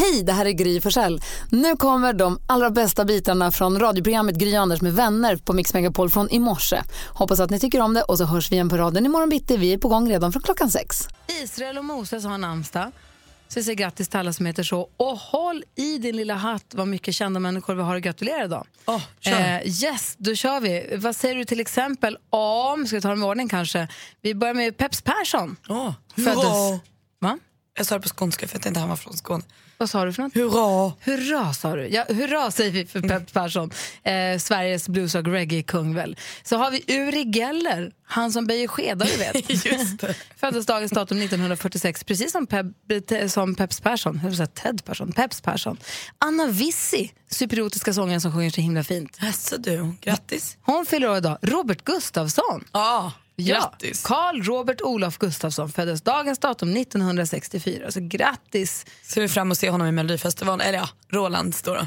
Hej, det här är Gry Forssell. Nu kommer de allra bästa bitarna från radioprogrammet Gry Anders med vänner på Mix Megapol från i morse. Hoppas att ni tycker om det och så hörs vi igen på raden imorgon bitti. Vi är på gång redan från klockan sex. Israel och Moses har namnsdag. Så jag säger grattis till alla som heter så. Och håll i din lilla hatt vad mycket kända människor vi har att gratulera idag. Oh, eh, yes, då kör vi. Vad säger du till exempel om, ska vi ta dem i ordning kanske? Vi börjar med Peps Persson. Oh, Föddes... Va? Jag sa det på skånska för att jag inte han var från Skåne. Vad sa du för något? Hurra! Hurra sa du. Ja, hurra säger vi för Pep Persson. Eh, Sveriges blues och reggae-kung väl. Så har vi Uri Geller, han som böjer skedar du vet. Just det. Föddes dagens datum 1946, precis som, Pep, som Peps Persson. Jag säga Ted Persson. Peps Persson. Anna Vissi, supererotiska sångaren som sjunger så himla fint. Jaså du, grattis. Hon fyller år idag. Robert Gustafsson. Ah. Grattis! Karl Robert Olof Gustafsson föddes dagens datum 1964. Så grattis! Ser vi fram emot att se honom i Melodifestivalen. Eller ja, Roland står då.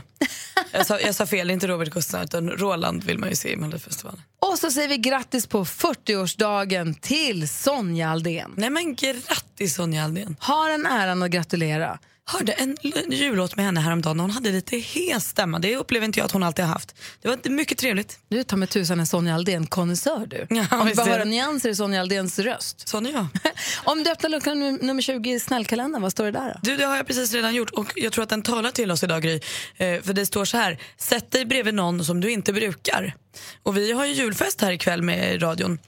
jag, sa, jag sa fel, inte Robert Gustafsson utan Roland vill man ju se i Melodifestivalen. Och så säger vi grattis på 40-årsdagen till Sonja Aldén. Nej men grattis Sonja Aldén. Har en äran att gratulera. Hörde en jullåt med henne häromdagen hon hade lite hes stämma. Det upplever inte jag att hon alltid har haft. Det var mycket trevligt. Du tar med tusan en Sonja Aldén konnässör du. Ja, Om visst bara är höra nyanser i Sonja Aldéns röst. Sån är jag. Om du öppnar lucka num- nummer 20 i snällkalendern, vad står det där då? Du, det har jag precis redan gjort och jag tror att den talar till oss idag Gry. Eh, för det står så här, sätt dig bredvid någon som du inte brukar. Och vi har ju julfest här ikväll med radion.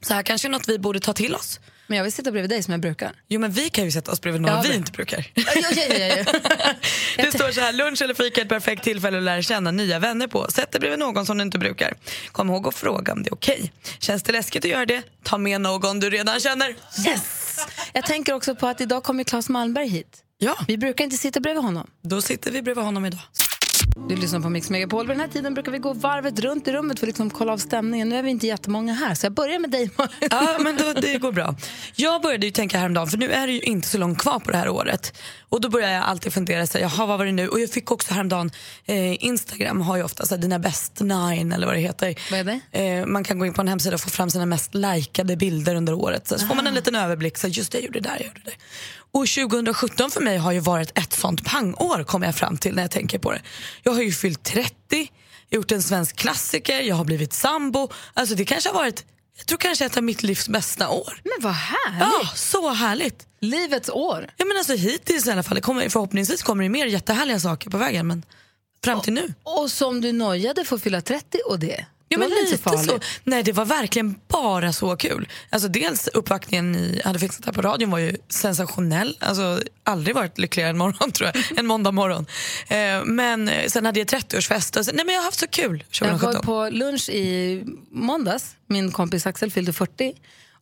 Så här kanske är något vi borde ta till oss. Men jag vill sitta bredvid dig som jag brukar. Jo men vi kan ju sätta oss bredvid någon Ja, vi inte brukar. Ja, ja, ja, ja, ja. Det står så här, lunch eller fika är ett perfekt tillfälle att lära känna nya vänner på. Sätt dig bredvid någon som du inte brukar. Kom ihåg att fråga om det är okej. Känns det läskigt att göra det, ta med någon du redan känner. Yes! Jag tänker också på att idag kommer Claes Malmberg hit. Ja, Vi brukar inte sitta bredvid honom. då sitter vi bredvid honom idag. Du lyssnar på Mix Megapol. Vid den här tiden brukar vi gå varvet runt i rummet för att liksom kolla av stämningen. Nu är vi inte jättemånga här, så jag börjar med dig. Ja, men då, det går bra. Jag började ju tänka häromdagen, för nu är det ju inte så långt kvar på det här året. Och då börjar jag alltid fundera, så här, jaha vad var det nu? Och jag fick också häromdagen, eh, Instagram har ju ofta så här, dina best nine eller vad det heter. Vad är det? Eh, man kan gå in på en hemsida och få fram sina mest likade bilder under året. Så, så får man en liten överblick, så här, just det, jag gjorde det där, jag gjorde det. Och 2017 för mig har ju varit ett sånt pangår kommer jag fram till när jag tänker på det. Jag har ju fyllt 30, gjort en svensk klassiker, jag har blivit sambo. Alltså det kanske har varit, jag tror kanske ett av mitt livs bästa år. Men vad härligt! Ja, så härligt. Livets år. Ja men alltså hittills i alla fall, kommer, förhoppningsvis kommer det mer jättehärliga saker på vägen men fram till nu. Och som du nojade för att fylla 30 och det. Ja, men lite så så. Nej, det var verkligen bara så kul. Alltså, dels uppvaktningen ni hade fixat här på radion var ju sensationell. Alltså, aldrig varit lyckligare en morgon tror jag. En måndag morgon. Eh, men eh, sen hade jag 30-årsfest. Och sen, nej, men jag har haft så kul Jag var 2017. på lunch i måndags. Min kompis Axel fyllde 40.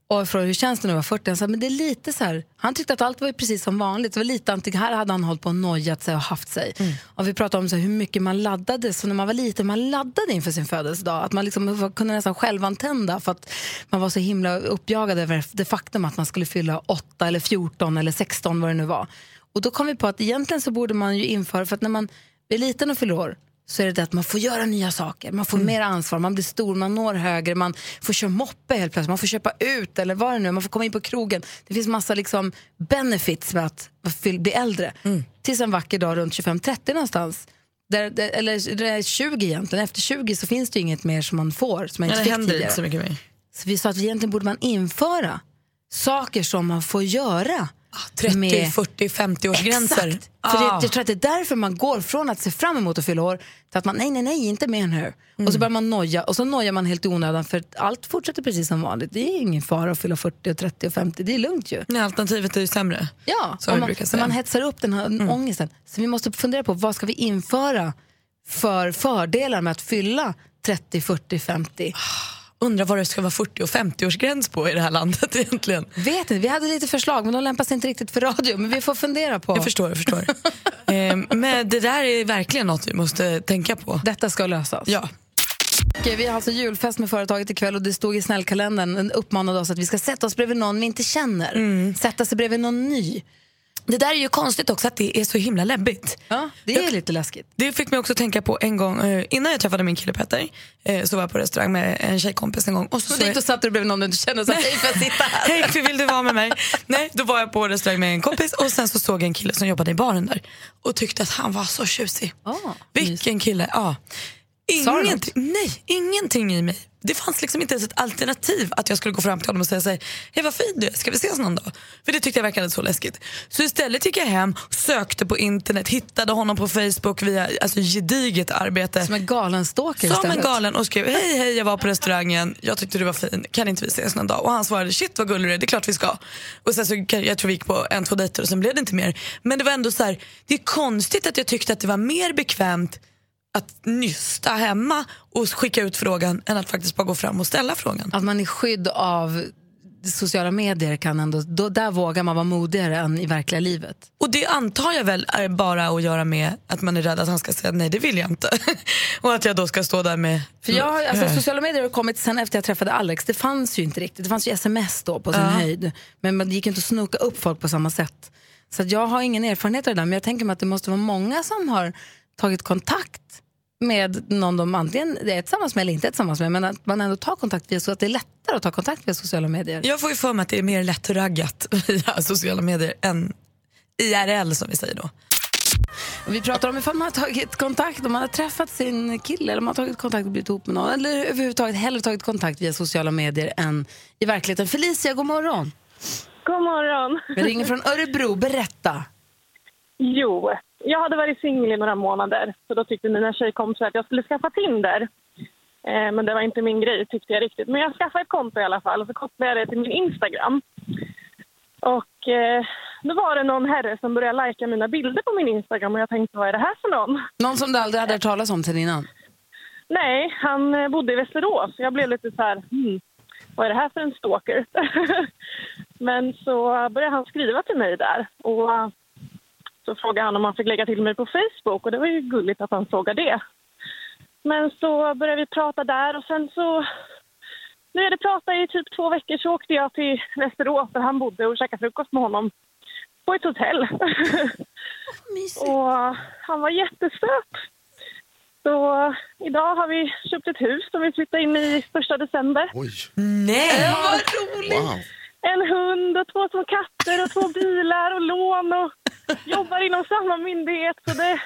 Och frågade hur känns det nu att vara 40? Han sa, men det är lite så här. Han tyckte att allt var precis som vanligt. Det var lite. Här hade han hållit på och nojat sig och haft sig. Och vi pratade om så här, hur mycket man laddade. Så när man var liten, man laddade inför sin födelsedag. Att man liksom kunde nästan självantända för att man var så himla uppjagad över det faktum att man skulle fylla 8 eller 14 eller 16 vad det nu var. Och då kom vi på att egentligen så borde man ju införa, för att när man är liten och fyller år så är det det att man får göra nya saker, man får mer ansvar, man blir stor, man når högre, man får köra moppe helt plötsligt, man får köpa ut eller vad det nu är, man får komma in på krogen. Det finns massa liksom benefits med att bli äldre. Tills en vacker dag runt 25-30 någonstans, där, där, eller det är 20 egentligen, efter 20 så finns det inget mer som man får som man inte det fick händer tidigare. inte så mycket mer. Så vi sa att egentligen borde man införa saker som man får göra. 30, med- 40, 50 års gränser. Exakt. För Ah. det, jag tror att det är därför man går från att se fram emot att fylla år till att man nej, nej, nej, inte mer nu. Och Mm. så börjar man noja och så nojar man helt i onödan för allt fortsätter precis som vanligt. Det är ingen fara att fylla 40, och 30 och 50, det är lugnt ju. Nej, alternativet är ju sämre. Ja, och vi man, så. Mm. man hetsar upp den här ångesten. Så vi måste fundera på vad ska vi införa för fördelar med att fylla 30, 40, 50? Undrar vad det ska vara 40 och 50 års gräns på i det här landet egentligen. Vet inte, vi hade lite förslag men de lämpar sig inte riktigt för radio. Men vi får fundera på. Jag förstår, jag förstår. Ehm, men det där är verkligen något vi måste tänka på. Detta ska lösas. Ja. Okej, vi har alltså julfest med företaget ikväll och det stod i snällkalendern, uppmanade oss att vi ska sätta oss bredvid någon vi inte känner. Mm. Sätta sig bredvid någon ny. Det där är ju konstigt också att det är så himla läbbigt. Ja, det är lite läskigt. Det fick mig också att tänka på en gång, eh, innan jag träffade min kille Petter, eh, så var jag på restaurang med en tjejkompis en gång. Och så, Så så dit och satt du bredvid någon du inte känner och sa hej får jag sitta här? Hej, vill du vara med mig? Nej, då var jag på restaurang med en kompis och sen så såg jag en kille som jobbade i baren där och tyckte att han var så tjusig. Ah, Vilken kille, ja. Ingenting, nej, ingenting i mig. Det fanns liksom inte ens ett alternativ att jag skulle gå fram till honom och säga så här, hej vad fin du är, ska vi ses någon dag? För det tyckte jag verkade så läskigt. Så istället gick jag hem, sökte på internet, hittade honom på Facebook via alltså, gediget arbete. Som en galenstalker Som en istället. galen och skrev hej hej jag var på restaurangen, jag tyckte du var fin, kan inte vi ses någon dag? Och han svarade shit vad gullig du är, det är klart vi ska. Och sen så, jag tror vi gick på en, två dejter och sen blev det inte mer. Men det var ändå så här, det är konstigt att jag tyckte att det var mer bekvämt att nysta hemma och skicka ut frågan än att faktiskt bara gå fram och ställa frågan. Att man i skydd av sociala medier kan ändå, då, där vågar man vara modigare än i verkliga livet. Och det antar jag väl är bara att göra med att man är rädd att han ska säga nej det vill jag inte. och att jag då ska stå där med... För jag, alltså, sociala medier har kommit sen efter jag träffade Alex. Det fanns ju inte riktigt. Det fanns ju sms då på sin höjd. Men man- gick inte att snoka upp folk på samma sätt. Så jag har ingen erfarenhet av det där. Men jag tänker mig att det måste vara många som har tagit kontakt med någon de antingen är tillsammans med eller inte är tillsammans med. Men att man ändå tar kontakt via så att det är lättare att ta kontakt via sociala medier. Jag får ju för mig att det är mer lättraggat via sociala medier än IRL som vi säger då. Vi pratar om ifall man har tagit kontakt, om man har träffat sin kille eller om man har tagit kontakt och blivit ihop med någon. Eller överhuvudtaget hellre tagit kontakt via sociala medier än i verkligheten. Felicia, god morgon. God morgon. Vi ringer från Örebro. Berätta. Jo, jag hade varit singel i några månader så då tyckte mina tjejkompisar att jag skulle skaffa Tinder. Eh, men det var inte min grej tyckte jag riktigt. Men jag skaffade ett konto i alla fall och så kopplade jag det till min Instagram. Och eh, då var det någon herre som började lajka mina bilder på min Instagram och jag tänkte vad är det här för någon? Någon som du aldrig hade hört talas om till innan? Nej, han eh, bodde i Västerås. Jag blev lite så här, hmm, vad är det här för en stalker? Men så började han skriva till mig där och så frågade han om han fick lägga till mig på Facebook och det var ju gulligt att han frågade det. Men så började vi prata där och sen så när vi hade pratat i typ två veckor så åkte jag till Västerås där han bodde och käkade frukost med honom på ett hotell. och han var jättesöt. Så idag har vi köpt ett hus som vi flyttar in i första december. Oj, Nej! wow. En hund och två små katter och två bilar och lån och jobbar inom samma myndighet. Så det,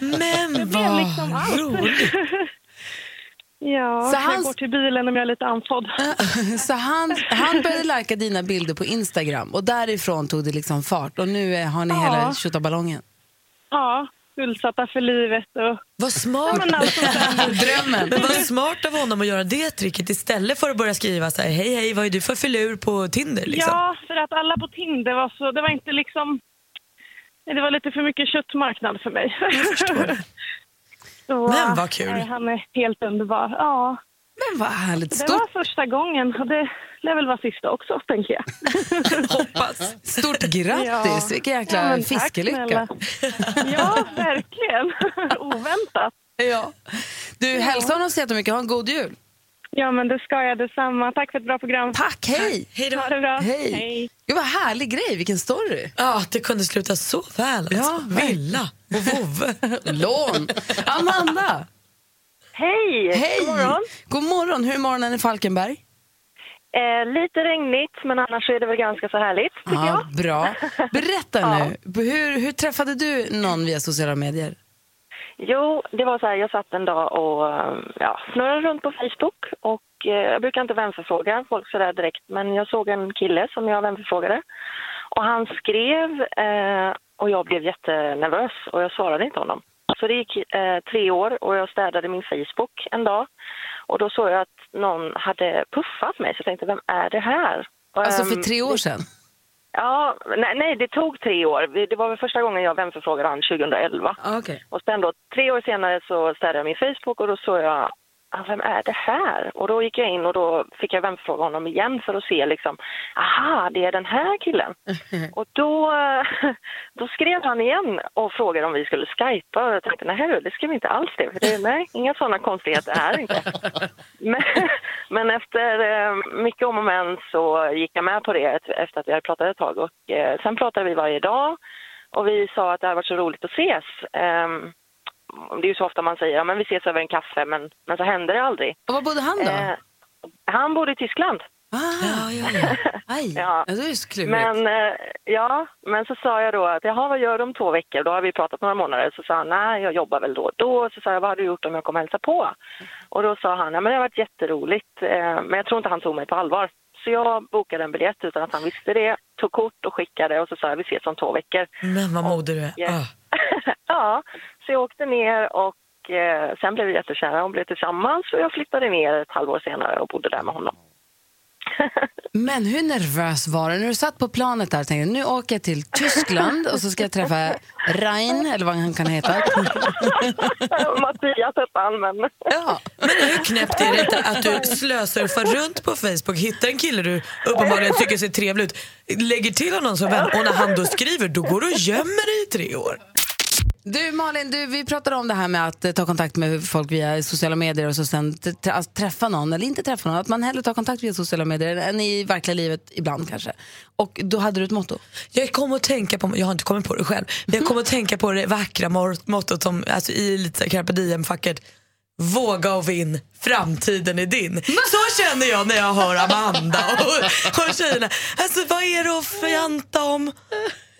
Men det vad liksom roligt! ja, Så jag hans- går till bilen om jag är lite andfådd. Så han, han började lajka dina bilder på Instagram och därifrån tog det liksom fart och nu är, har ni Ja. hela tjottaballongen. Ja, skuldsatta för livet och... Vad smart. Men alltså, Drömmen. Men vad smart av honom att göra det tricket istället för att börja skriva så här, hej hej vad är du för filur på Tinder liksom? Ja, för att alla på Tinder var så... Det var inte liksom... Det var lite för mycket köttmarknad för mig. Det. Så, Men vad kul. Han är helt underbar. Ja, Men vad härligt. det Stort, var första gången och det lär väl vara sista också, tänker jag. Hoppas. stort grattis. Ja. Vilken jäkla Ja, tack fiskelycka. Ja, verkligen. Oväntat. Ja. Du, hälsa honom så jättemycket. Ha en god jul. Ja, men det ska jag detsamma. Tack för ett bra program. Tack, hej. Hej Ha då. det bra. Hej. Gud, vad härlig grej. Vilken story. Ja, det kunde sluta så väl alltså. Ja, Villa och vovve. Lån. Amanda. Hej! Hej. God morgon. God morgon. Hur är morgonen i Falkenberg? Eh, lite regnigt, men annars är det väl ganska så härligt, tycker Ja, jag. bra. Berätta nu. Hur, hur träffade du någon via sociala medier? Jo, det var så här, jag satt en dag och eh, ja, snurrade runt på Facebook och eh, jag brukar inte vänförfråga folk sådär direkt, men jag såg en kille som jag vänförfrågade och han skrev eh, och jag blev jättenervös och jag svarade inte honom. Så det gick eh, tre år och jag städade min Facebook en dag och då såg jag att någon hade puffat mig så jag tänkte, vem är det här? Alltså för Ehm, tre år sedan? Ja, nej, nej, det tog tre år. Det var väl första gången jag vänförfrågade han 2011. Ah, okay. Och sen då, tre år senare så städade jag min Facebook och då såg jag ah, vem är det här? Och då gick jag in och då fick jag vänfråga honom igen för att se liksom, aha, det är den här killen. och då, eh, då skrev han igen och frågade om vi skulle skypa och jag tänkte, nej det ska vi inte alls det, för det, nej, inga sådana konstigheter här inte. men, men efter eh, mycket om och men så gick jag med på det efter att vi hade pratat ett tag och eh, sen pratade vi varje dag och vi sa att det hade varit så roligt att ses. Um, det är ju så ofta man säger, ja men vi ses över en kaffe, men, men så händer det aldrig. Och var bodde han då? Eh, han bodde i Tyskland. Ah, ja, ja, ja. Aj, ja. det är så klurigt. Men, eh, ja, men så sa jag då att, jaha vad gör du om två veckor? Då har vi pratat några månader. Så sa han, nej jag jobbar väl då då. Så sa jag, vad har du gjort om jag kommer hälsa på? Och då sa han, ja men det har varit jätteroligt. Eh, men jag tror inte han tog mig på allvar. Så jag bokade en biljett utan att han visste det, tog kort och skickade och så sa jag, vi ses om två veckor. Men vad modig du är. Ah. ja, så jag åkte ner och eh, sen blev vi jättekära och blev tillsammans och jag flyttade ner ett halvår senare och bodde där med honom. Men hur nervös var du när du satt på planet där och tänkte nu åker jag till Tyskland och så ska jag träffa Rein, eller vad han kan heta. Mattias hette han, men... Ja. Men hur knäppt är det inte att du slösurfar runt på Facebook, hittar en kille du uppenbarligen tycker ser trevlig ut, lägger till honom som vän och när han då skriver, då går du och gömmer dig i tre år. Du Malin, du, vi pratade om det här med att eh, ta kontakt med folk via sociala medier och så sen alltså, träffa någon eller inte träffa någon. Att man hellre tar kontakt via sociala medier än i verkliga livet ibland kanske. Och då hade du ett motto? Jag kommer att tänka på, jag har inte kommit på det själv, men jag kommer att tänka på det vackra mottot som, alltså, i lite carpe diem-facket. Våga och vinn, framtiden är din. Så känner jag när jag hör Amanda och, och tjejerna. Alltså vad är det att förjanta om?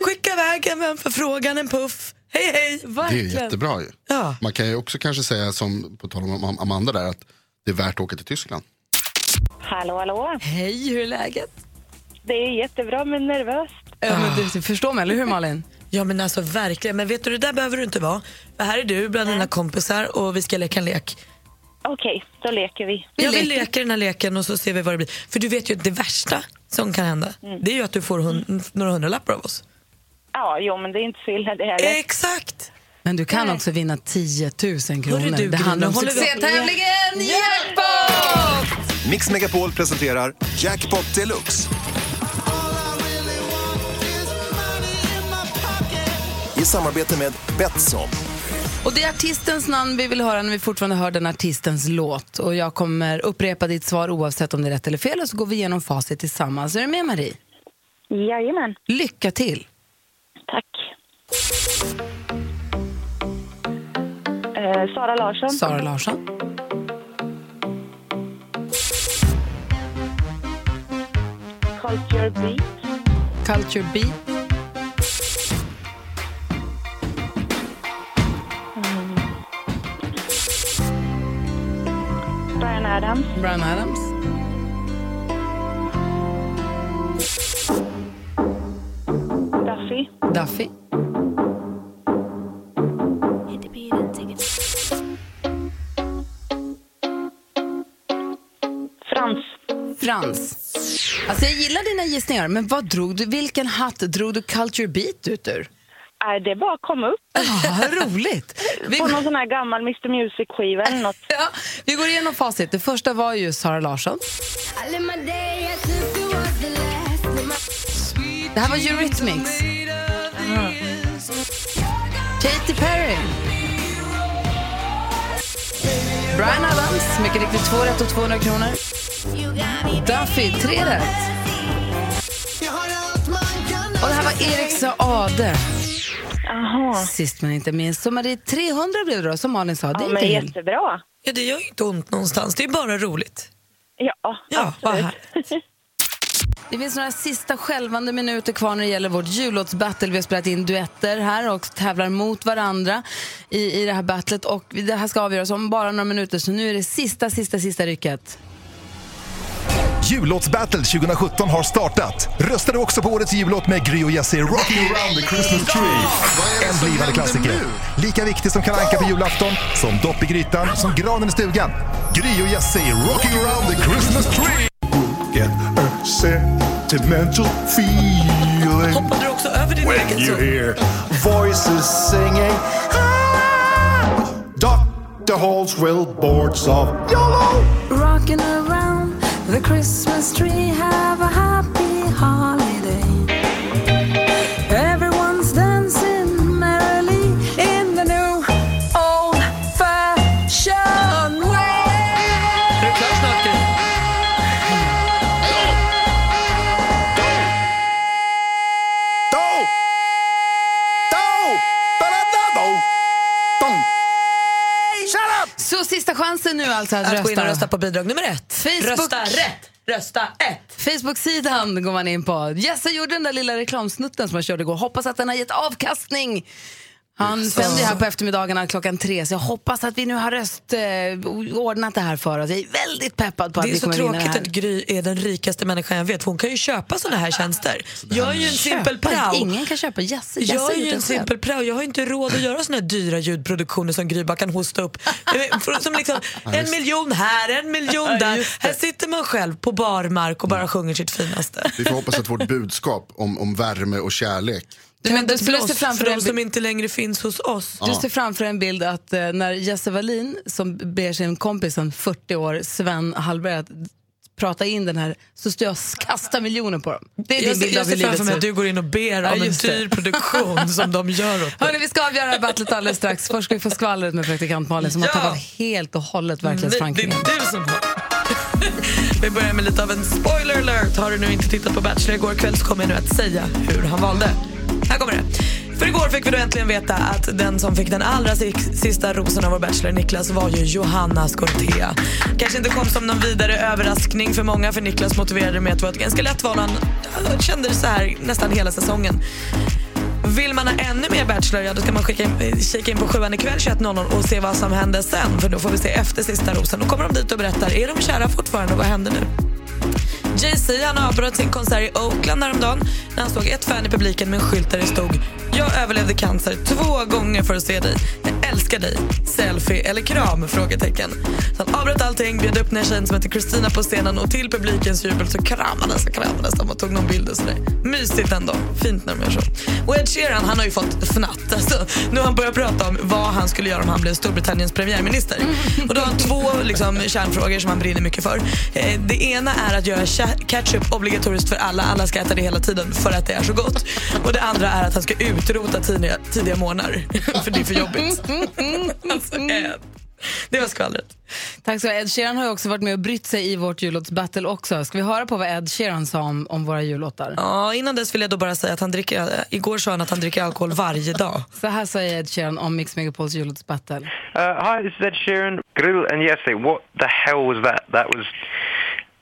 Skicka iväg en förfrågan, en puff. Hej hej! Verkligen. Det är jättebra ju. Ja. Man kan ju också kanske säga som på tal om Amanda där att det är värt att åka till Tyskland. Hallå hallå! Hej, hur är läget? Det är jättebra men nervöst. Ja, men du förstår mig, eller hur Malin? Ja men alltså verkligen, men vet du det där behöver du inte vara. För här är du bland dina kompisar och vi ska leka en lek. Okej, okay, då leker vi. Ja, vi leker den här leken och så ser vi vad det blir. För du vet ju att det värsta som kan hända, mm. det är ju att du får hund, några hundralappar av oss. Ja, jo, men det är inte så illa det heller. Exakt! Men du kan också vinna 10 000 kronor. Du, det handlar om succétävlingen Jackpot! Mix Megapol presenterar Jackpot Deluxe. I samarbete med Betsson. Och det är artistens namn vi vill höra när vi fortfarande hör den artistens låt. Och jag kommer upprepa ditt svar oavsett om det är rätt eller fel och så går vi igenom facit tillsammans. Är du med Marie? Jajamän. Lycka till! Tack. Eh, Sara Larsson. Sara Larsson. Culture Beat. Culture Beat. Mm. Brian Adams. Brian Adams. Duffy. Duffy. Frans. Frans. Alltså jag gillar dina gissningar, men vad drog du, vilken hatt drog du Culture Beat ut ur? Nej, det bara kom upp. Ah, roligt! Vi... På någon sån här gammal Mr Music-skiva eller något. ja, vi går igenom facit. Det första var ju Sara Larsson. Det här var Eurythmics. Katy Perry. Brian Adams, mycket riktigt två rätt och 200 kronor. Duffy, tre rätt. Och det här var Erik Saade. Aha. Sist men inte minst. Så Marie, 300 blev det då, som Malin sa. Det är ja, men jättebra. Ja, det gör inte ont någonstans. Det är bara roligt. Ja, ja absolut. Det finns några sista skälvande minuter kvar när det gäller vårt jullåtsbattle. Vi har spelat in duetter här och tävlar mot varandra i, i det här battlet. Och det här ska avgöras om bara några minuter, så nu är det sista, sista, sista rycket. Jullåtsbattle 2017 har startat. Rösta du också på årets jullåt med Gry och Jesse Rocking around the Christmas tree. En blivande klassiker. Lika viktig som kalanka på julafton, som dopp i grytan, som granen i stugan. Gry och Jesse Rocking around the Christmas tree. Get a sentimental feeling. Hoppade du också över din When you hear voices singing ah, Doctor halls will boards of YOLO! Rocking around the Christmas tree, have alltså att, Att gå in och rösta. rösta på bidrag nummer ett. Facebook. Rösta rätt! Rösta ett! Facebook-sidan går man in på. Jesse gjorde den där lilla reklamsnutten som han körde igår. Hoppas att den har gett avkastning. Han sänder här på eftermiddagarna klockan tre, så jag hoppas att vi nu har röst, eh, ordnat det här för oss. Jag är väldigt peppad på att Det är vi så kommer vinna det tråkigt här. att Gry är den rikaste människan jag vet. Hon kan ju köpa såna här tjänster. Jag är ju en simpel prao. Ingen kan köpa Jesse. Jesse Jag är ju en simpel prao. Jag har inte råd att göra såna här dyra ljudproduktioner som Gry bara kan hosta upp. Eh, Som liksom, en miljon här, en miljon där. Här sitter man själv på barmark och bara sjunger sitt finaste. Vi får hoppas att vårt budskap om, om värme och kärlek Du, men du Tändes skulle blås se för framför de en som inte längre finns hos oss. Du ser framför en bild att eh, när Jesse Wallin, som ber sin kompis som 40 år, Sven Hallberg, att prata in den här, så står jag och kastar miljoner på dem. Det är din Jag ser, bild jag av hur ser framför livet mig ser att du går in och ber Ja, om en det. dyr produktion som de gör åt dig. Hörrni, vi ska avgöra battlet alldeles strax. Först ska vi få skvallret med praktikant Malin som har Ja. tappat helt och hållet Nej, det verklighetsförankringen. är du som har. Vi börjar med lite av en spoiler alert. Har du nu inte tittat på Bachelor igår kväll så kommer jag nu att säga hur han valde. Här kommer det. För igår fick vi då äntligen veta att den som fick den allra sista rosen av vår Bachelor, Niklas, var ju Johanna Scortea. Kanske inte kom som någon vidare överraskning för många för Niklas motiverade det med att det var ett ganska lätt val. Han han kände så här nästan hela säsongen. Vill man ha ännu mer Bachelor, ja, då ska man skicka in, kika in på sjuan ikväll 21.00 och se vad som händer sen. För då får vi se efter sista rosen. Då kommer de dit och berättar, är de kära fortfarande och vad händer nu? Jay-Z han avbröt sin konsert i Oakland häromdagen när han såg ett fan i publiken med en skylt där det stod “Jag överlevde cancer två gånger för att se dig. Jag älskar dig. Selfie eller kram?” frågetecken. Så han avbröt allting, bjöd upp den här tjejen som heter Christina på scenen och till publikens jubel så kramades och kramades de och tog någon bild och sådär. Mysigt ändå. Fint när de gör så. Och Ed Sheeran han har ju fått fnatt. Alltså, nu har han börjat prata om vad han skulle göra om han blev Storbritanniens premiärminister. Och då har han två liksom, kärnfrågor som han brinner mycket för. Eh, det ena är att göra kär ketchup obligatoriskt för alla. Alla ska äta det hela tiden för att det är så gott. Och det andra är att han ska utrota tidiga, tidiga månader. för det är för jobbigt. alltså, Ed. Det var skvallret. Tack så Ed Sheeran har ju också varit med och brytt sig i vårt jullåtsbattle också. Ska vi höra på vad Ed Sheeran sa om, om våra jullåtar? Ja, innan dess vill jag då bara säga att han dricker, äh, igår sa han att han dricker alkohol varje dag. Så här säger Ed Sheeran om Mix Megapols jullåtsbattle. Uh, hi, this is Ed Sheeran. Grill and Jesse, what the hell was that? That was,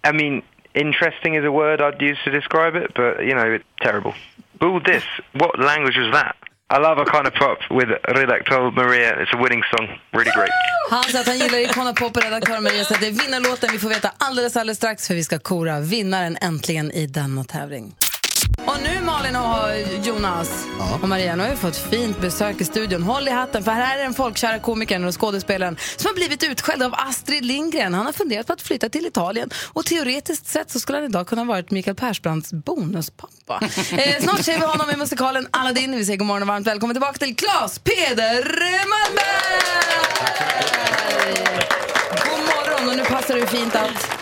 I mean, interesting is a word I'd use to describe it, but, you know, terrible. Boo this. What language was that? I love a kind of pop with Redaktör Maria. It's a winning song. Really great. Han sa att han gillar Icona Pop och redaktör Maria så att det är vinnarlåten vi får veta alldeles, alldeles strax för vi ska kora vinnaren äntligen i denna tävling. Och nu Malin och Jonas och Maria, nu har vi fått fint besök i studion. Håll i hatten för här är den folkkära komikern och skådespelaren som har blivit utskälld av Astrid Lindgren. Han har funderat på att flytta till Italien och teoretiskt sett så skulle han idag kunna varit Mikael Persbrandts bonuspappa. eh, snart ser vi honom i musikalen Aladdin. Vi säger god morgon och varmt välkommen tillbaka till Claes Peder Malmberg! God morgon och nu passar det fint att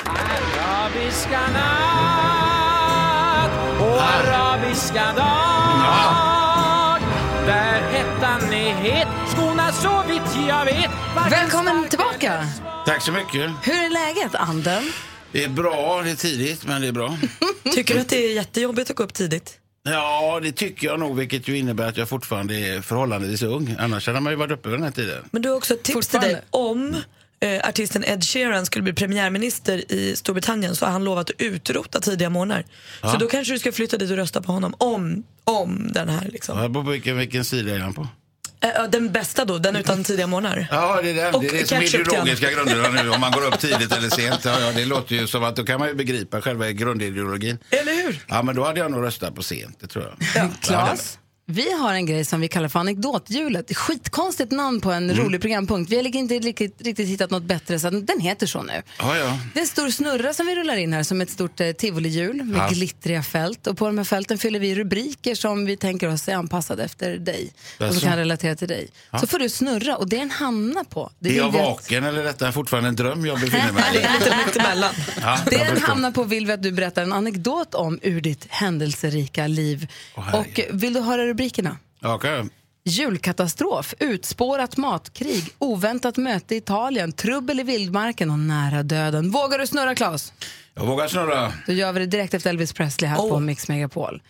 Arabiska dag Där hettan är het, skorna så vitt jag vet Välkommen tillbaka! Tack så mycket. Hur är läget, Anden? Det är bra, det är tidigt, men det är bra. Tycker du att det är jättejobbigt att gå upp tidigt? Ja, det tycker jag nog, vilket ju innebär att jag fortfarande är förhållandevis ung. Annars hade man ju varit uppe vid den här tiden. Men du har också ett tips till dig. Om eh, artisten Ed Sheeran skulle bli premiärminister i Storbritannien så har han lovat att utrota tidiga morgnar. Ja. Så då kanske du ska flytta dit och rösta på honom. Om, om den här liksom. Ja, på vilken, vilken sida är han på? Eh, den bästa då, den utan tidiga morgnar. Ja, det är, den. Och det, är det som är ideologiska grunderna nu, om man går upp tidigt eller sent. Ja, ja, det låter ju som att då kan man ju begripa själva grundideologin. Eller hur? Ja, men då hade jag nog röstat på sent, det tror jag. Ja. Klas? Vi har en grej som vi kallar för anekdothjulet. Skitkonstigt namn på en rolig programpunkt. Vi har liksom inte riktigt, riktigt hittat något bättre så den heter så nu. Ja, ja. Det är en stor snurra som vi rullar in här som ett stort eh, tivolihjul med Ja. glittriga fält. Och på de här fälten fyller vi rubriker som vi tänker oss är anpassade efter dig. Och Jaså? som kan relatera till dig. Ja. Så får du snurra och det den hamnar på. Det är jag att- vaken eller är detta fortfarande en dröm jag befinner mig i? Ja, Det den förstår. hamnar på vill vi att du berättar en anekdot om ur ditt händelserika liv. och vill du höra rubrikerna? Jag. Julkatastrof, utspårat matkrig, oväntat möte i Italien, trubbel i vildmarken och nära döden. Vågar du snurra, Claes? Jag vågar snurra. Då gör vi det direkt efter Elvis Presley här på Mix Megapol.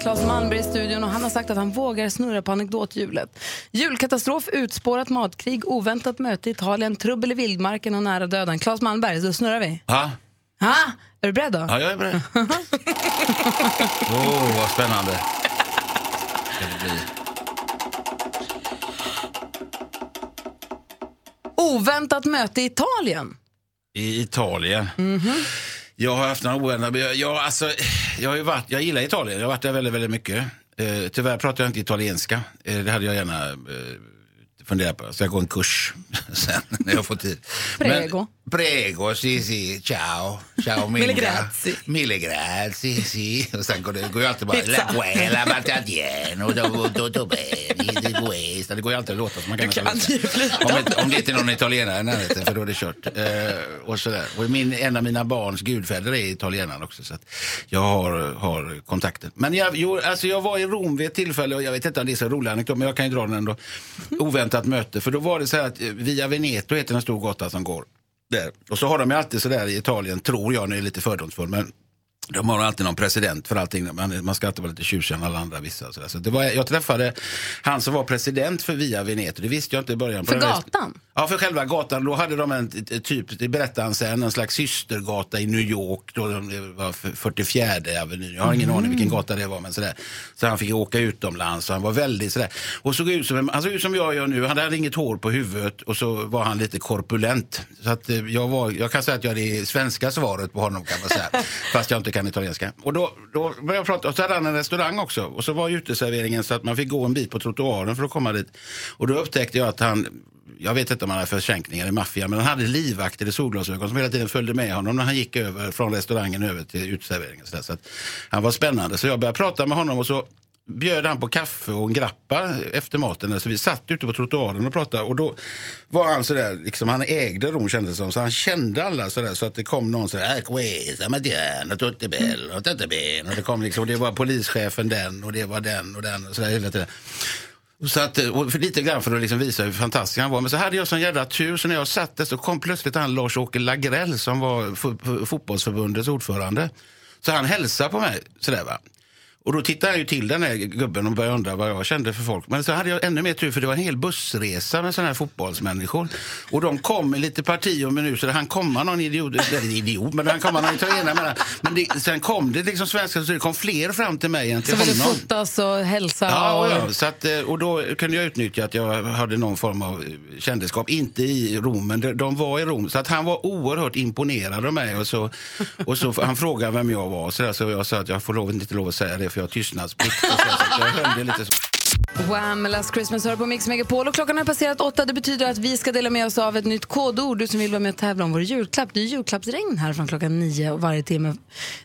Claes Malmberg i studion och han har sagt att han vågar snurra på anekdothjulet. Julkatastrof, utspårat matkrig, oväntat möte i Italien, trubbel i vildmarken och nära döden. Claes Malmberg, då snurrar vi. Ja, Ha? Är du beredd då? ja jag är beredd. Åh, oh, vad spännande. Ska det bli. Oväntat möte i Italien. I Italien. Mhm. Jag har haft några ovänner. men Jag, jag, alltså, jag, har ju varit, jag gillar Italien. Jag har varit där väldigt, väldigt mycket. Eh, tyvärr pratar jag inte italienska. Eh, det hade jag gärna eh, funderat på. Så jag går en kurs sen när jag får tid. Prego. Men, prego, si, si. Ciao. Ciao, Mille grazie. Mille grazie, ju alltid bara... Pizza. La quella do, do, do bene, di questa. Det går ju alltid att låta som man kan. Om, om det inte är någon italienare i närheten, för då är det kört. Eh, och sådär. Och min, en av mina barns gudfäder är italienare också, så jag har, har kontakten. Men jag, jo, alltså jag var i Rom vid ett tillfälle, och jag vet inte om det är så rolig anekdot, men jag kan ju dra den ändå. Oväntat möte, för då var det så här att Via Veneto heter en stor gata som går där. Och så har de ju alltid sådär i Italien, tror jag, nu är lite fördomsfull, men de har alltid någon president för allting. Man, man ska alltid vara lite tjusigare än alla andra vissa. sådär. Så det var, jag träffade han som var president för Via Veneto. Det visste jag inte i början. För gatan? Ja, för själva gatan. Då hade de en typ, det berättade han sen, en slags systergata i New York. Då det var f- 44 avenyn. Jag har ingen aning vilken gata det var. Men sådär. Så han fick åka utomlands och han var väldigt sådär. Och såg ut som, han såg ut som jag gör nu. Han hade inget hår på huvudet och så var han lite korpulent. Så att eh, jag, var, jag kan säga att jag är det svenska svaret på honom kan man säga. Fast jag inte kan italienska. Och då, då började jag prata och så hade han en restaurang också. Och så var uteserveringen så att man fick gå en bit på trottoaren för att komma dit. Och då upptäckte jag att han jag vet inte om han hade försänkningar i maffia, men han hade livvakter i solglasögon som hela tiden följde med honom när han gick över från restaurangen över till uteserveringen. Så, där. så att han var spännande. Så jag började prata med honom och så bjöd han på kaffe och en grappa efter maten. Så vi satt ute på trottoaren och pratade. Och då var han sådär, liksom, han ägde Rom kändes det som. Så han kände alla sådär. Så att det kom någon sådär, "Ah, questa mattina, bello. Och det kom liksom, och det var polischefen den och det var den och den och sådär hela tiden. Så att, och för lite grann för att liksom visa hur fantastisk han var. Men så hade jag sån jävla tur så när jag satt där så kom plötsligt han Lars-Åke Lagrell som var fo- fo- fotbollsförbundets ordförande. Så han hälsade på mig sådär va. Och då tittade jag ju till den här gubben och började undra vad jag kände för folk. Men så hade jag ännu mer tur för det var en hel bussresa med sådana här fotbollsmänniskor. Och de kom i lite parti och minut. Så det han komma någon idiot, eller idiot, men han komma någon italienare. Men, men det, sen kom det liksom svenskar, så det kom fler fram till mig än till Som ville honom. fotas och hälsa. Ja, och... ja. Så att, eh, och då kunde jag utnyttja att jag hade någon form av eh, kändisskap. Inte i Rom, men de, de var i Rom. Så att han var oerhört imponerad av mig. Och så, och så han frågade vem jag var. Så, där, så jag sa att jag får lov, inte lov att säga det för jag har tystnadsplikt. Jag höll lite så. Wham! Last Christmas hör på Mix Megapol och klockan har passerat åtta. Det betyder att vi ska dela med oss av ett nytt kodord. Du som vill vara med och tävla om vår julklapp. Det är julklappsregn här från klockan nio och varje timme.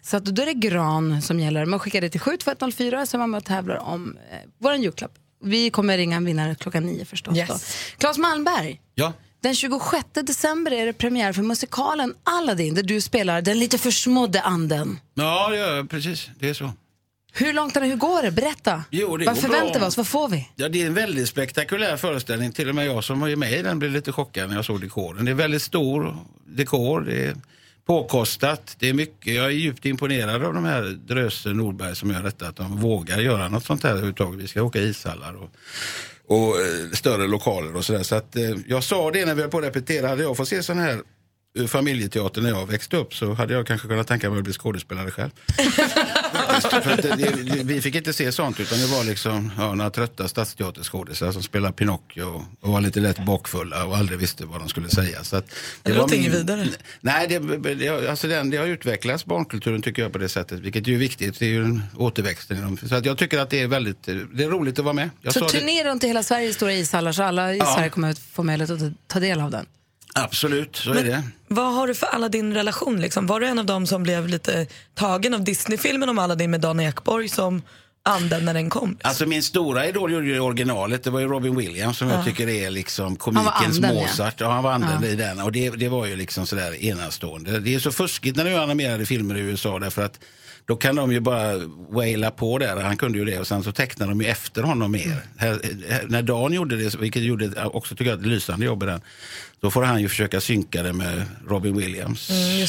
Så att då är det gran som gäller. Man skickar det till 72104 så är man med och tävlar om eh, vår julklapp. Vi kommer ringa en vinnare klockan nio förstås. Yes. Då. Claes Malmberg. Ja. Den 26 december är det premiär för musikalen Aladdin där du spelar den lite försmådde anden. Ja, jag. Precis. Det är så. Hur långt är det? Hur går det? Berätta. Jo, det Vad går förväntar bra. vi oss? Vad får vi? Ja, det är en väldigt spektakulär föreställning. Till och med jag som var med i den blev lite chockad när jag såg dekoren. Det är väldigt stor dekor. Det är påkostat. Det är mycket. Jag är djupt imponerad av de här Dröse Nordberg som gör detta. Att de vågar göra något sånt här överhuvudtaget. Vi ska åka ishallar och, och eh, större lokaler och sådär. Så att, eh, jag sa det när vi var på att repetera. Hade jag fått se sån här eh, familjeteater när jag växte upp så hade jag kanske kunnat tänka mig att bli skådespelare själv. faktiskt. För att det, det, vi fick inte se sånt utan det var liksom ja, några trötta stadsteaterskådisar som spelade Pinocchio och var lite lätt bakfulla och aldrig visste vad de skulle säga. Så att Det var låter inget vidare. Nej, det, det, alltså den, det har utvecklats barnkulturen tycker jag på det sättet. Vilket är viktigt. Det är ju en återväxten. Så att jag tycker att det är väldigt det är roligt att vara med. Jag Så det- turné runt i hela Sverige, stora ishallar, så alla i Ja. Sverige kommer att få möjlighet att ta del av den. Absolut, så är det. Vad har du för Aladdin relation? Liksom? Var du en av dem som blev lite tagen av Disney-filmen om Aladdin med Dan Ekborg som anden när den kom? Alltså min stora idol gjorde ju originalet, det var ju Robin Williams som Ja. jag tycker är liksom komikens anden, ja. Mozart. Ja. han var anden Ja. i den och det, det var ju liksom sådär enastående. Det är så fuskigt när du gör animerade filmer i USA därför att då kan de ju bara waila på där, han kunde ju det och sen så tecknar de ju efter honom mer. Här, här, när Dan gjorde det, vilket gjorde också tycker jag ett lysande jobb i den, då får han ju försöka synka det med Robin Williams. Mm.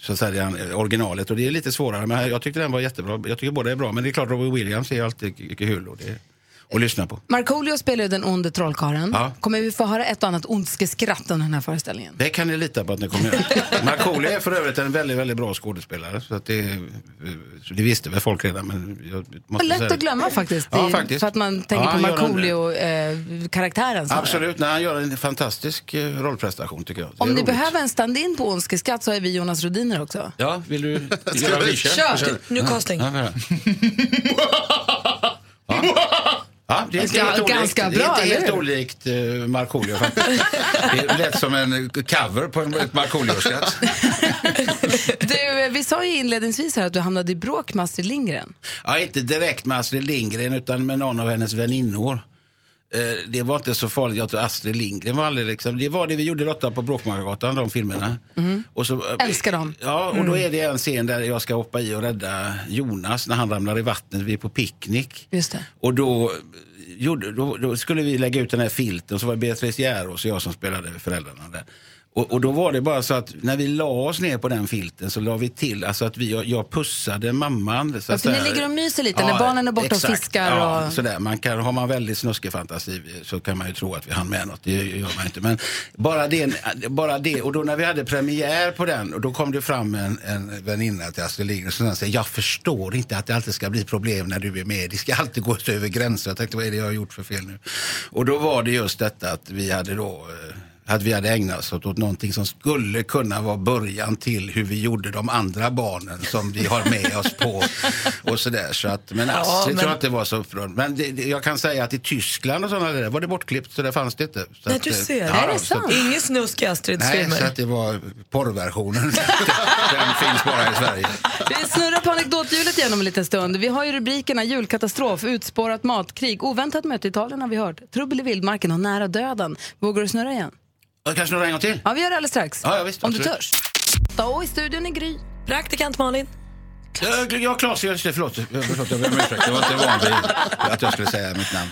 Så säga, originalet och det är lite svårare men jag tyckte den var jättebra. Jag tycker båda är bra men det är klart Robin Williams är ju alltid kul och det att lyssna på. Markoolio spelar ju den onde trollkarlen. Ja. Kommer vi få höra ett och annat ondskeskratt under den här föreställningen? Det kan ni lita på att ni kommer göra. Markoolio är för övrigt en väldigt, väldigt bra skådespelare. Så att det, så det visste väl folk redan. Men jag Det måste är lätt säga att glömma faktiskt, Ja, i, faktiskt. för att man tänker Ja, på Markoolio-karaktären. Absolut, nej, han gör en fantastisk eh, rollprestation tycker jag. Det Om ni roligt. behöver en stand-in på ondskeskratt så är vi Jonas Rodiner också. Ja, vill du göra vi- audition? Kör! Nu Ja, casting. Ja, ja. Ja, det är Ga- helt olikt, ganska det bra, är inte eller helt hur? olikt uh, Markoolio faktiskt. Det är lätt som en cover på en- ett Markoolio-skratt. Du, vi sa ju inledningsvis här att du hamnade i bråk med Astrid Lindgren. Ja, inte direkt med Astrid Lindgren utan med någon av hennes väninnor. Eh, Det var inte så farligt. Jag tror Astrid Lindgren var aldrig liksom. Det var det vi gjorde Lotta på Bråkmakargatan, de filmerna. Och så, eh, Älskar dem. Ja, och Mm. då är det en scen där jag ska hoppa i och rädda Jonas när han ramlar i vattnet. Vi är på picknick. Just det. Och då, gjorde, då, då skulle vi lägga ut den här filten, så var det Beatrice Järås och jag som spelade föräldrarna där. Och, och då var det bara så att när vi la oss ner på den filten så la vi till, alltså att vi, jag, jag pussade mamman. Så Ja, för ni ligger och myser lite när barnen är borta och fiskar Ja, och- sådär. Man kan, har man väldigt snuskig fantasi så kan man ju tro att vi hann med något. Det gör man inte. Men bara det, bara det. Och då när vi hade premiär på den och då kom det fram en, en väninna till Astrid Lindgren som sa jag förstår inte att det alltid ska bli problem när du är med. Det ska alltid gå över gränser. Jag tänkte vad är det jag har gjort för fel nu? Och då var det just detta att vi hade då eh, att vi hade ägnat oss åt någonting som skulle kunna vara början till hur vi gjorde de andra barnen som vi har med oss på. Och sådär. Så att, men Ja, Astrid men- tror jag inte var så upprörd. Men det, det, jag kan säga att i Tyskland och sådana där var det bortklippt så det fanns det inte. Så Nej, att, du ser. ja, är det så sant? att- Inget snusk i Astrids Nej, filmer. så att det var porrversionen. Den finns bara i Sverige. Vi snurrar på anekdothjulet igen om en liten stund. Vi har ju rubrikerna julkatastrof, utspårat matkrig, oväntat möte i Italien har vi hört, trubbel i vildmarken och nära döden. Vågar du snurra igen? Kanske några en gång till? Ja, vi gör det alldeles strax. Ja, ja, visst, om du absolut. törs. Och i studion är Gry. Praktikant Malin. Ja, Ja, Claes, just det, förlåt. förlåt jag ber om ursäkt. Jag var inte van vid att jag skulle säga mitt namn.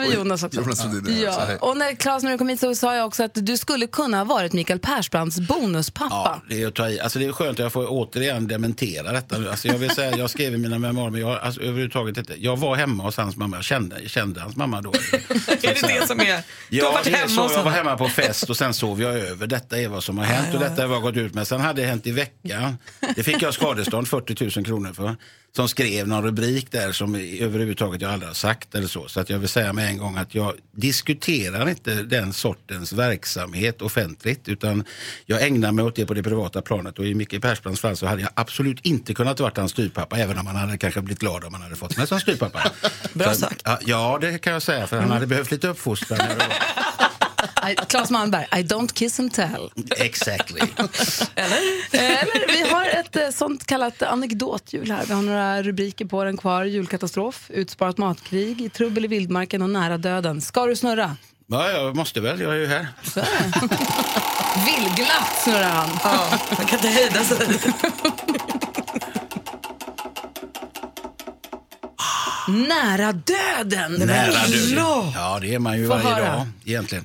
Vi Jonas också. Jonas Rhodin, ja. Så ja. Och när Claes, när du kom hit så sa jag också att du skulle kunna ha varit Mikael Persbrandts bonuspappa. Ja, det är att ta i. Alltså det är skönt att jag får återigen dementera detta. Alltså jag vill säga, jag skrev i mina memoarer, men jag, alltså överhuvudtaget inte. Jag var hemma hos hans mamma, jag kände, kände hans mamma då. Är det det som är... Du har Ja, varit det är hemma så. Jag var hemma på fest och sen sov jag över. Detta är vad som har hänt och detta är vad jag har gått ut med. Sen hade det hänt i veckan. Det fick jag skadestånd, 40 000 kronor för. Som skrev någon rubrik där som överhuvudtaget jag aldrig har sagt eller så. Så att jag vill säga med en gång att jag diskuterar inte den sortens verksamhet offentligt. Utan jag ägnar mig åt det på det privata planet. Och i Micke Persbrandts fall så hade jag absolut inte kunnat vara hans styrpappa. Även om han hade kanske blivit glad om han hade fått mig som styrpappa. Bra sagt. Ja, Ja, det kan jag säga. För han hade behövt lite uppfostran. I- Claes Malmberg, I don't kiss and tell. Exactly. Eller? Eller, vi har ett eh, sånt kallat anekdothjul här. Vi har några rubriker på den kvar. Julkatastrof, utsparat matkrig, trubbel i vildmarken och nära döden. Ska du snurra? Ja, jag måste väl. Jag är ju här. Vildglatt snurrar han. Ja, man kan inte hejda sig. Nära döden! Nära döden. Ja. Ja, det är man ju Få varje höra. dag egentligen.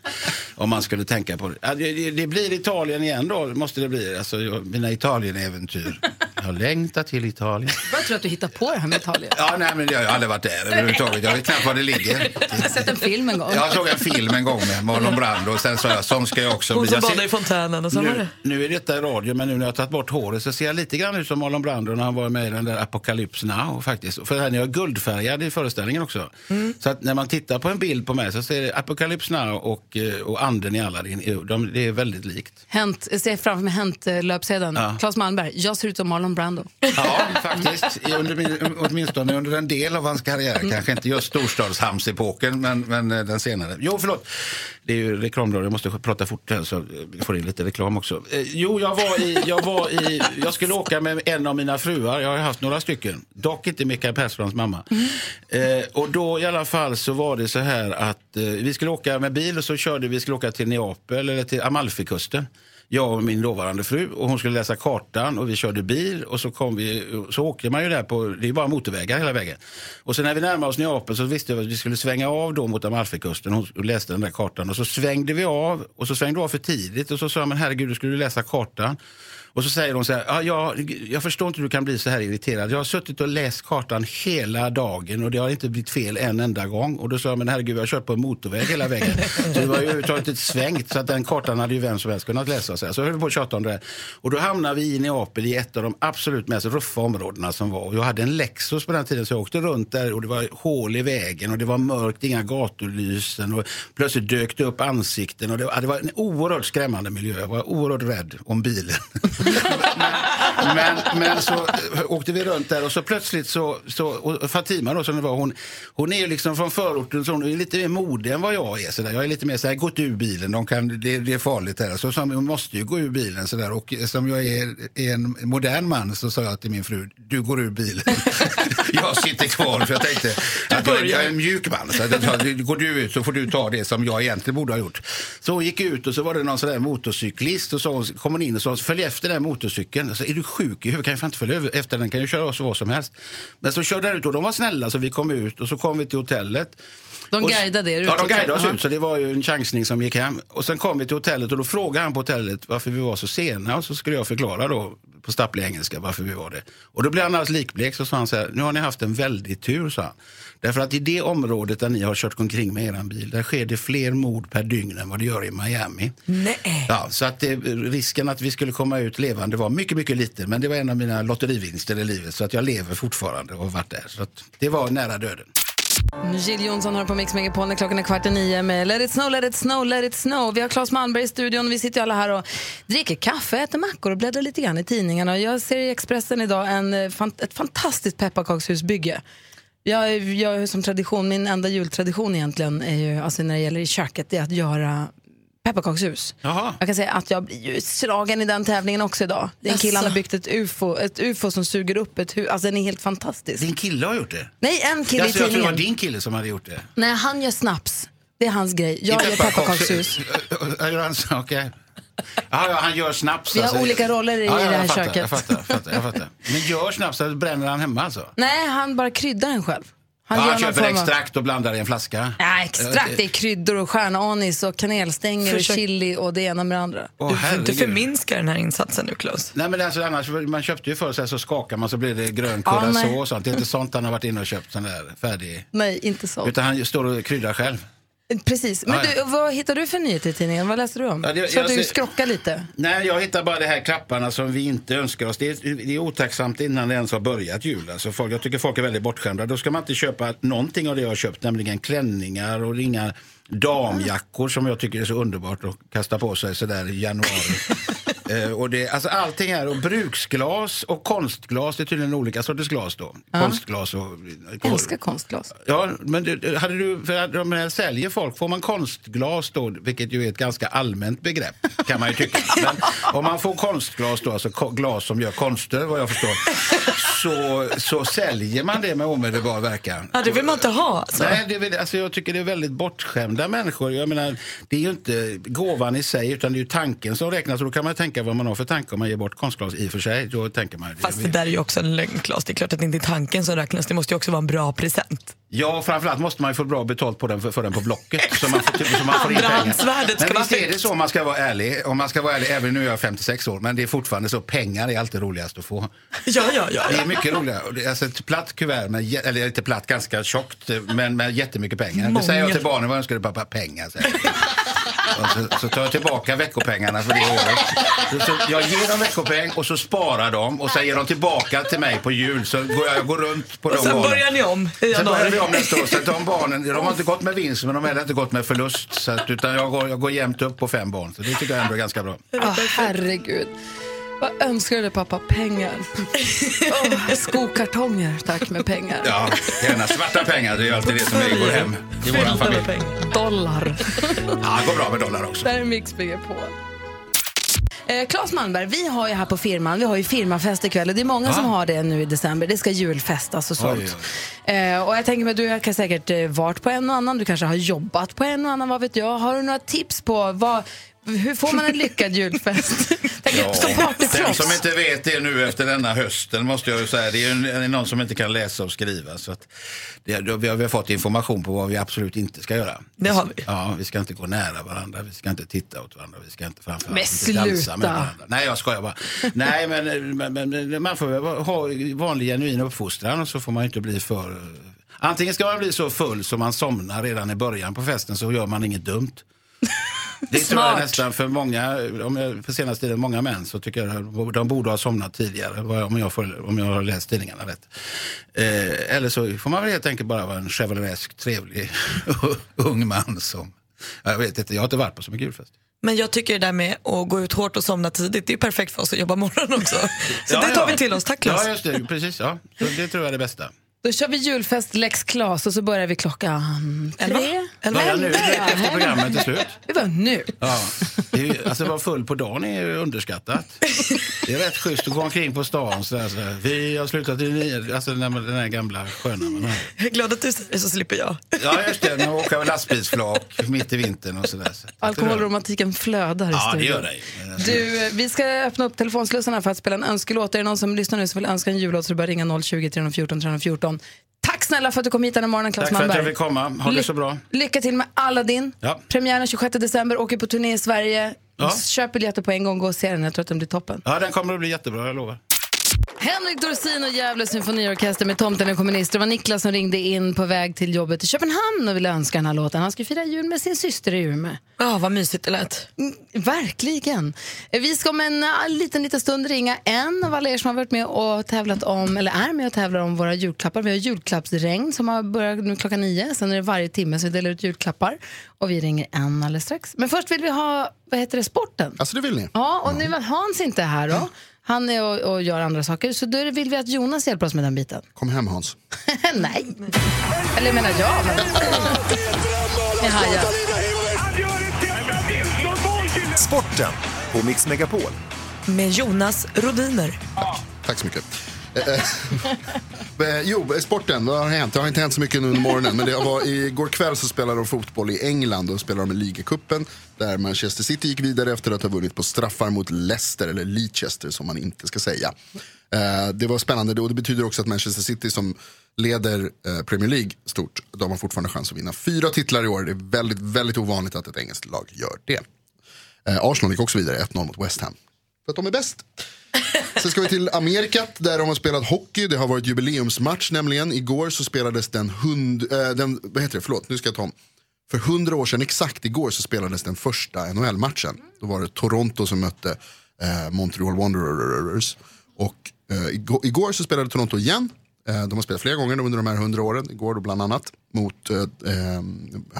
Om man skulle tänka på det. Det, det. Blir Italien igen då, måste det bli. Alltså, mina Italien-äventyr. Jag har längtat till Italien. Jag tror att du hittar på det här med Italien. Ja, nej, men jag har aldrig varit där överhuvudtaget. Jag vet knappt var det ligger. Jag har sett en film en gång. Jag såg en film en gång med Marlon Brando och sen sa jag, sån ska jag också Hon bli. som badade i fontänen och så var nu, det. nu är detta i radio, men nu när jag har tagit bort håret så ser jag lite grann ut som Marlon Brando när han var med i den där Apocalypse Now faktiskt. För han är guldfärgad i föreställningen också. Mm. Så att när man tittar på en bild på mig så ser det Apocalypse Now och, eh, och anden i Aladdin, de, det är väldigt likt. Hänt, jag ser framför mig Hänt-löpsedeln. Ja. Claes Malmberg, jag ser ut som Marlon Brando. Ja, faktiskt. Under, min- åtminstone under en del av hans karriär. Kanske inte just storstadshamnsepoken, men, men eh, den senare. Jo, förlåt. Det är ju reklamradio, jag måste prata fort här så vi får in lite reklam också. Eh, jo, jag var, i, jag var i... Jag skulle åka med en av mina fruar. Jag har haft några stycken. Dock inte Mikael Persbrandts mamma. Eh, och då i alla fall så var det så här att eh, vi skulle åka med bil och så körde vi, skulle åka till Neapel eller till Amalfikusten jag och min dåvarande fru och hon skulle läsa kartan och vi körde bil och så kom vi, så åkte man ju där på, det är bara motorvägar hela vägen. Och sen när vi närmade oss Neapel så visste jag att vi skulle svänga av då mot Amalfikusten. Hon läste den där kartan och så svängde vi av och så svängde vi av för tidigt och så sa jag men herregud du skulle läsa kartan. Och så säger hon så här, ja, jag, jag förstår inte hur du kan bli så här irriterad. Jag har suttit och läst kartan hela dagen och det har inte blivit fel en enda gång. Och då sa jag, men herregud, jag har kört på en motorväg hela vägen. så det var ju överhuvudtaget inte svängt, så att den kartan hade ju vem som helst kunnat läsa. Så, här. så höll på att tjata om det. Och då hamnade vi i Neapel i ett av de absolut mest ruffa områdena som var. Och jag hade en Lexus på den tiden så jag åkte runt där och det var hål i vägen och det var mörkt, inga gatulysen och plötsligt dök det upp ansikten. Och det, var, det var en oerhört skrämmande miljö. Jag var oerhört rädd om bilen. men, men så eh, åkte vi runt där och så plötsligt så, så och Fatima då som det var, hon, hon är ju liksom från förorten så hon är lite mer modig än vad jag är. Så där. Jag är lite mer så här, gått ur bilen, de kan, det, det är farligt här. Så som, hon måste ju gå ur bilen så där. och som jag är, är en modern man så sa jag till min fru, du går ur bilen. jag sitter kvar för jag tänkte att jag, jag är en mjuk man. Så jag sa, går du ut så får du ta det som jag egentligen borde ha gjort. Så hon gick ut och så var det någon sån där motorcyklist och så kom hon in och sa följ efter den motorcykeln. Så är du sjuk i huvudet kan jag fan inte följa efter den, kan ju köra oss vad som helst. Men så körde den ut och de var snälla så vi kom ut och så kom vi till hotellet. De Och- guidade er ut, Ja, de guidade oss ut så det var ju en chansning som gick hem. Och sen kom vi till hotellet och då frågade han på hotellet varför vi var så sena och så skulle jag förklara då på stapplig engelska varför vi var det. Och då blev han alldeles likblek så sa han så här, nu har ni haft en väldig tur sa han. Därför att i det området där ni har kört omkring med er bil, där sker det fler mord per dygn än vad det gör i Miami. Nej. Ja, så att det, risken att vi skulle komma ut levande var mycket, mycket liten. Men det var en av mina lotterivinster i livet. Så att jag lever fortfarande och har varit där. Så att det var nära döden. Jill Johnson har på Mix Megapol när klockan är kvart i nio med Let it snow, let it snow, let it snow. Vi har Claes Malmberg i studion. Vi sitter ju alla här och dricker kaffe, äter mackor och bläddrar lite grann i tidningarna. Jag ser i Expressen idag en, eh, ett fantastiskt pepparkakshusbygge. Jag, jag som tradition, min enda jultradition egentligen är ju, alltså när det gäller i köket, det är att göra pepparkakshus. Jaha. Jag kan säga att jag blir ju slagen i den tävlingen också idag. Det är en kille, han har byggt ett ufo, ett ufo som suger upp ett hus. Alltså den är helt fantastisk. Din kille har gjort det? Nej, en kille alltså, i jag tror det tidningen. var din kille som hade gjort det. Nej, han gör snaps. Det är hans grej. Jag I gör pepparkakshus. Ja? Okej. Ja, ja, han gör snaps. Vi har olika roller i ja, det här fattar, köket. Jag fattar, jag fattar, jag fattar. Men gör snaps, så bränner han hemma alltså? Nej, han bara kryddar den själv. Han, ja, gör han köper form av- extrakt och blandar i en flaska? Ja, extrakt, det är kryddor och stjärnanis och kanelstänger Försök- och chili och det ena med det andra. Åh, Du får inte förminska den här insatsen nu, Klaus. Nej men alltså annars, man köpte ju förr så, här, så skakar man så blir det grön Ja, curacao nej. och sånt. Det är inte sånt han har varit inne och köpt sån där färdig. Nej, inte så. Utan han står och kryddar själv. Precis. Men du, vad hittar du för nyheter i tidningen? Vad läser du om? Ja, det- så att du skrockar lite. Nej, jag hittar bara det här klapparna som vi inte önskar oss. Det är, det är otacksamt innan det ens har börjat jul. Alltså folk, jag tycker folk är väldigt bortskämda. Då ska man inte köpa någonting av det jag har köpt, nämligen klänningar och inga damjackor som jag tycker är så underbart att kasta på sig sådär i januari. Eh, och det, alltså allting här, och bruksglas och konstglas, det är tydligen olika sorters glas då. Konstglas och... Jag älskar konstglas. Ja, men det, hade du, för att de här säljer folk, får man konstglas då, vilket ju är ett ganska allmänt begrepp, kan man ju tycka. Men om man får konstglas då, alltså glas som gör konster, vad jag förstår, så, så säljer man det med omedelbar verkan. Ja, det vill man inte ha. Alltså. Nej, det alltså jag tycker det är väldigt bortskämda människor. Jag menar, det är ju inte gåvan i sig, utan det är ju tanken som räknas. Och då kan man tänka tänka vad man har för tanke om man ger bort konstglas i och för sig. Då tänker man, Fast det där är ju också en lögn Claes. Det är klart att det inte är tanken som räknas. Det måste ju också vara en bra present. Ja, framförallt måste man ju få bra betalt på den för, för den på Blocket. Så man får, typ, så man får in pengar. Men visst är det så om man ska vara ärlig. Om man ska vara ärlig, även nu är jag 56 år, men det är fortfarande så. Pengar är alltid roligast att få. Ja, ja, ja. Det är mycket roligare. Alltså ett platt kuvert, med, eller inte platt, ganska tjockt, men med jättemycket pengar. Det säger jag till barnen, vad önskar du pappa? Pengar, säger jag. Och så, så tar jag tillbaka veckopengarna för det året. Så, så jag ger dem veckopeng och så sparar de och sen ger de tillbaka till mig på jul. Så går jag, jag går runt på Och de sen barnen. börjar ni om i Sen börjar vi om nästa år. Så att de barnen, de har inte gått med vinst men de har heller inte gått med förlust. Så att, utan jag går, jag går jämnt upp på fem barn. Så det tycker jag ändå är ganska bra. Åh, herregud. Vad önskar du dig pappa? Pengar. Oh, skokartonger, tack med pengar. Ja, gärna svarta pengar. Det är alltid det som är- går hem i vår familj. Dollar. Ja, det går bra med dollar också. Där är Mix på. Eh, Claes Malmberg, vi har ju här på firman, vi har ju firmafest ikväll och det är många Ja. som har det nu i december. Det ska julfestas och sånt. Oj, Eh, och jag tänker mig, du har säkert eh, varit på en och annan, du kanske har jobbat på en och annan, vad vet jag. Har du några tips på vad, hur får man en lyckad julfest? Som Den som inte vet det nu efter denna hösten måste jag ju säga, det är ju en- någon som inte kan läsa och skriva. Så att det, då, vi, har, vi har fått information på vad vi absolut inte ska göra. Det har vi. Ja, vi ska inte gå nära varandra, vi ska inte titta åt varandra, vi ska inte framförallt Men inte dansa med varandra. Nej, jag skojar bara. Nej, men, men, men man får väl ha vanlig genuin uppfostran och så får man inte bli för... Antingen ska man bli så full som man somnar redan i början på festen så gör man inget dumt. Det tror jag nästan för många, om jag, för senaste tiden, många män så tycker jag de borde ha somnat tidigare om jag, får, om jag har läst tidningarna rätt. Eh, eller så får man väl helt enkelt bara vara en chevaleresk, trevlig ung man som, jag vet inte, jag har inte varit på så mycket julfest. Men jag tycker det där med att gå ut hårt och somna tidigt, det är perfekt för oss att jobba morgon också. Så Ja, det tar ja. vi till oss. Tack Claes. Ja, just det, precis. Ja. Så det tror jag är det bästa. Då kör vi julfest Lex Klas och så börjar vi klockan Elva? tre. Elva? Börja nu, efter programmet är slut. Vi var nu. Ja, det är ju, alltså vara full på dagen är ju underskattat. Det är rätt schysst att gå omkring på stan så där, så där. Vi har slutat i nio, alltså den, den här gamla sköna man har. Jag är glad att du säger det så slipper jag. Ja, just det. Man åker lastbilsflak mitt i vintern och sådär. Så. Alkoholromantiken flödar i Ja, det studion. gör det ju. Men alltså- Du, vi ska öppna upp telefonslussarna för att spela en önskelåt. Är det någon som lyssnar nu som vill önska en jullåt så är det bara att ringa 020 314 314. Tack snälla för att du kom hit den här morgonen, Claes Tack för att jag Malmberg. fick komma. Ha det så bra. Lycka till med Aladdin. Ja. Premiären 26 december, åker på turné i Sverige. Ja. Köp biljetter på en gång, gå och se den. Jag tror att den blir toppen. Ja, den kommer att bli jättebra, jag lovar. Henrik Dorsin och Gävle symfoniorkester med Tomten och kommunister. Det var Niklas som ringde in på väg till jobbet i Köpenhamn och ville önska den här låten. Han ska fira jul med sin syster i Umeå. Ja, vad mysigt det lät. Mm, verkligen. Vi ska om en äh, liten, liten stund ringa en av alla er som har varit med och tävlat om, eller är med och tävlar om våra julklappar. Vi har julklappsregn som har börjat nu klockan nio. Sen är det varje timme så vi delar ut julklappar. Och vi ringer en alldeles strax. Men först vill vi ha, vad heter det, sporten. Alltså det vill ni? Ja, och nu var Hans inte här då. Han är och, och gör andra saker. Så då vill vi att Jonas hjälper oss med den biten. Kom hem Hans. Nej. Eller jag menar jag. Men... Jag hajar. Sporten på Mix Megapol. Med Jonas Rodiner. Tack så mycket. Eh, jo, sporten, vad har hänt? Det har inte hänt så mycket nu under morgonen. Men det var, igår kväll så spelade de fotboll i England och spelade de i ligacupen. Där Manchester City gick vidare efter att ha vunnit på straffar mot Leicester, eller Leicester som man inte ska säga. Eh, det var spännande och det betyder också att Manchester City som leder eh, Premier League stort, de har fortfarande chans att vinna fyra titlar i år. Det är väldigt, väldigt ovanligt att ett engelskt lag gör det. Arsenal gick också vidare 1-0 mot West Ham. För att de är bäst. Sen ska vi till Amerikat där de har spelat hockey. Det har varit jubileumsmatch nämligen. Igår så spelades den, hund, äh, den vad heter det, förlåt nu ska jag ta om. För hundra år sedan exakt igår så spelades den första NHL-matchen. Då var det Toronto som mötte äh, Montreal Wanderers. Och eh, äh, igår, igår så spelade Toronto igen. De har spelat flera gånger under de här hundra åren. Igår då bland annat mot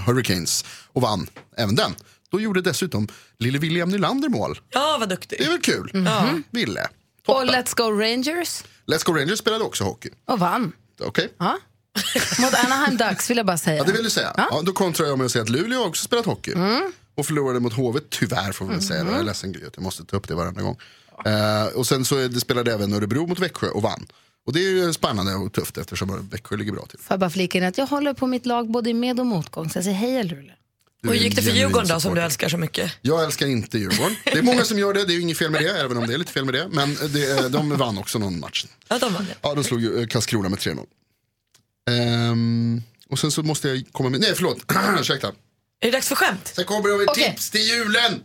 Hurricanes och vann även den. Då gjorde dessutom lille William Nylander mål. Ja, vad duktig. Det är väl kul? Mhm. Ville. Och Let's Go Rangers. Let's Go Rangers spelade också hockey. Och vann. Okej? Ja. Mot Anaheim Ducks vill jag bara säga. Ja, det vill du säga. Ja. då kontrar jag med att säga att Luleå har också spelat hockey. Mm. Och förlorade mot HV, tyvärr får vi väl säga. Jag är ledsen Gry att jag måste ta upp det varenda gång. Eh, och sen så spelade även Örebro mot Växjö och vann. Och det är ju spännande och tufft eftersom Växjö ligger bra till. Får jag bara flika in att jag håller på mitt lag både i med och motgång. Så jag säger hej Luleå. Och hur gick det för Djurgården då som du älskar så mycket? Jag älskar inte Djurgården. Det är många som gör det, det är ju inget fel med det, även om det är lite fel med det. Men det, de vann också någon match. Ja, de vann Ja, de slog ju, eh, Karlskrona med 3-0. Ehm, och sen så måste jag komma med, nej förlåt, ursäkta. Är det dags för skämt? Sen kommer det Okej. tips till julen.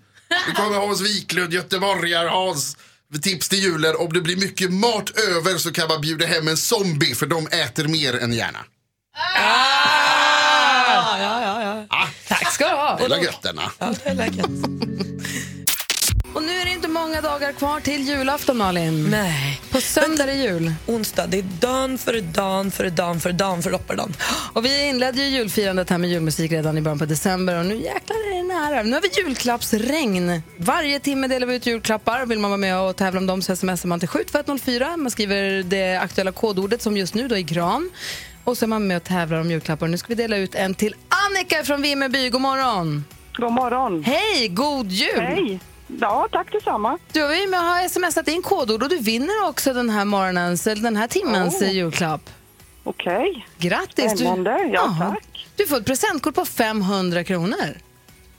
Det kommer Hans Wiklund, göteborgare Hans. Tips till julen, om det blir mycket mat över så kan man bjuda hem en zombie för de äter mer än gärna. Ja, ja, ja. ja. Tack ska du ha. Det är gött denna. ja det är. Och nu är det inte många dagar kvar till julafton, Malin. Nej. På söndag är det jul. Onsdag, det är dan före dan före dan före dan före loppardan. Och vi inledde ju julfirandet här med julmusik redan i början på december och nu jäklar är det nära. Nu har vi julklappsregn. Varje timme delar vi ut julklappar. Vill man vara med och tävla om dem så smsar man till 72104. Man skriver det aktuella kodordet som just nu då är gran. Och så är man med och tävlar om julklappar. Nu ska vi dela ut en till Annika från Vimmerby. God morgon! God morgon. Hej, god jul! Hej. Ja, tack detsamma. Du har ju med har smsat in kodord och du vinner också den här morgonens, eller den här timmens Oh. julklapp. Okej. Grattis! Spännande. Ja, Jaha. tack. Du får ett presentkort på 500 kronor.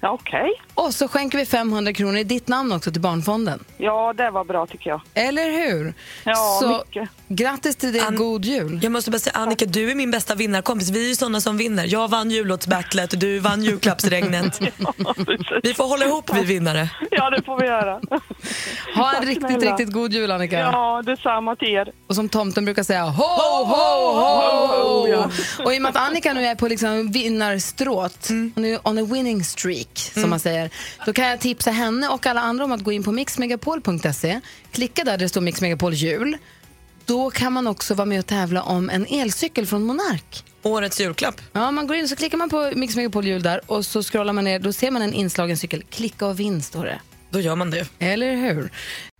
Ja, Okej. Och så skänker vi 500 kronor i ditt namn också till Barnfonden. Ja, det var bra tycker jag. Eller hur? Ja, så mycket. grattis till dig, An- god jul. Jag måste bara säga Annika, du är min bästa vinnarkompis. Vi är ju sådana som vinner. Jag vann jullåtsbattlet och du vann julklappsregnet. Vi får hålla ihop vi vinnare. Ja, det får vi göra. Ha en Tack riktigt, snälla. riktigt god jul Annika. Ja, detsamma till er. Och som tomten brukar säga, ho, ho, ho! ja. Och i och med att Annika nu är på liksom vinnarstråt, hon är on a winning streak, som man säger, då kan jag tipsa henne och alla andra om att gå in på mixmegapol.se, klicka där där det står Mix Megapol jul. Då kan man också vara med och tävla om en elcykel från Monark. Årets julklapp. Ja, man går in så klickar man på Mix Megapol jul där och så scrollar man ner, då ser man en inslagen cykel. Klicka och vinn står det. Då gör man det. Eller hur?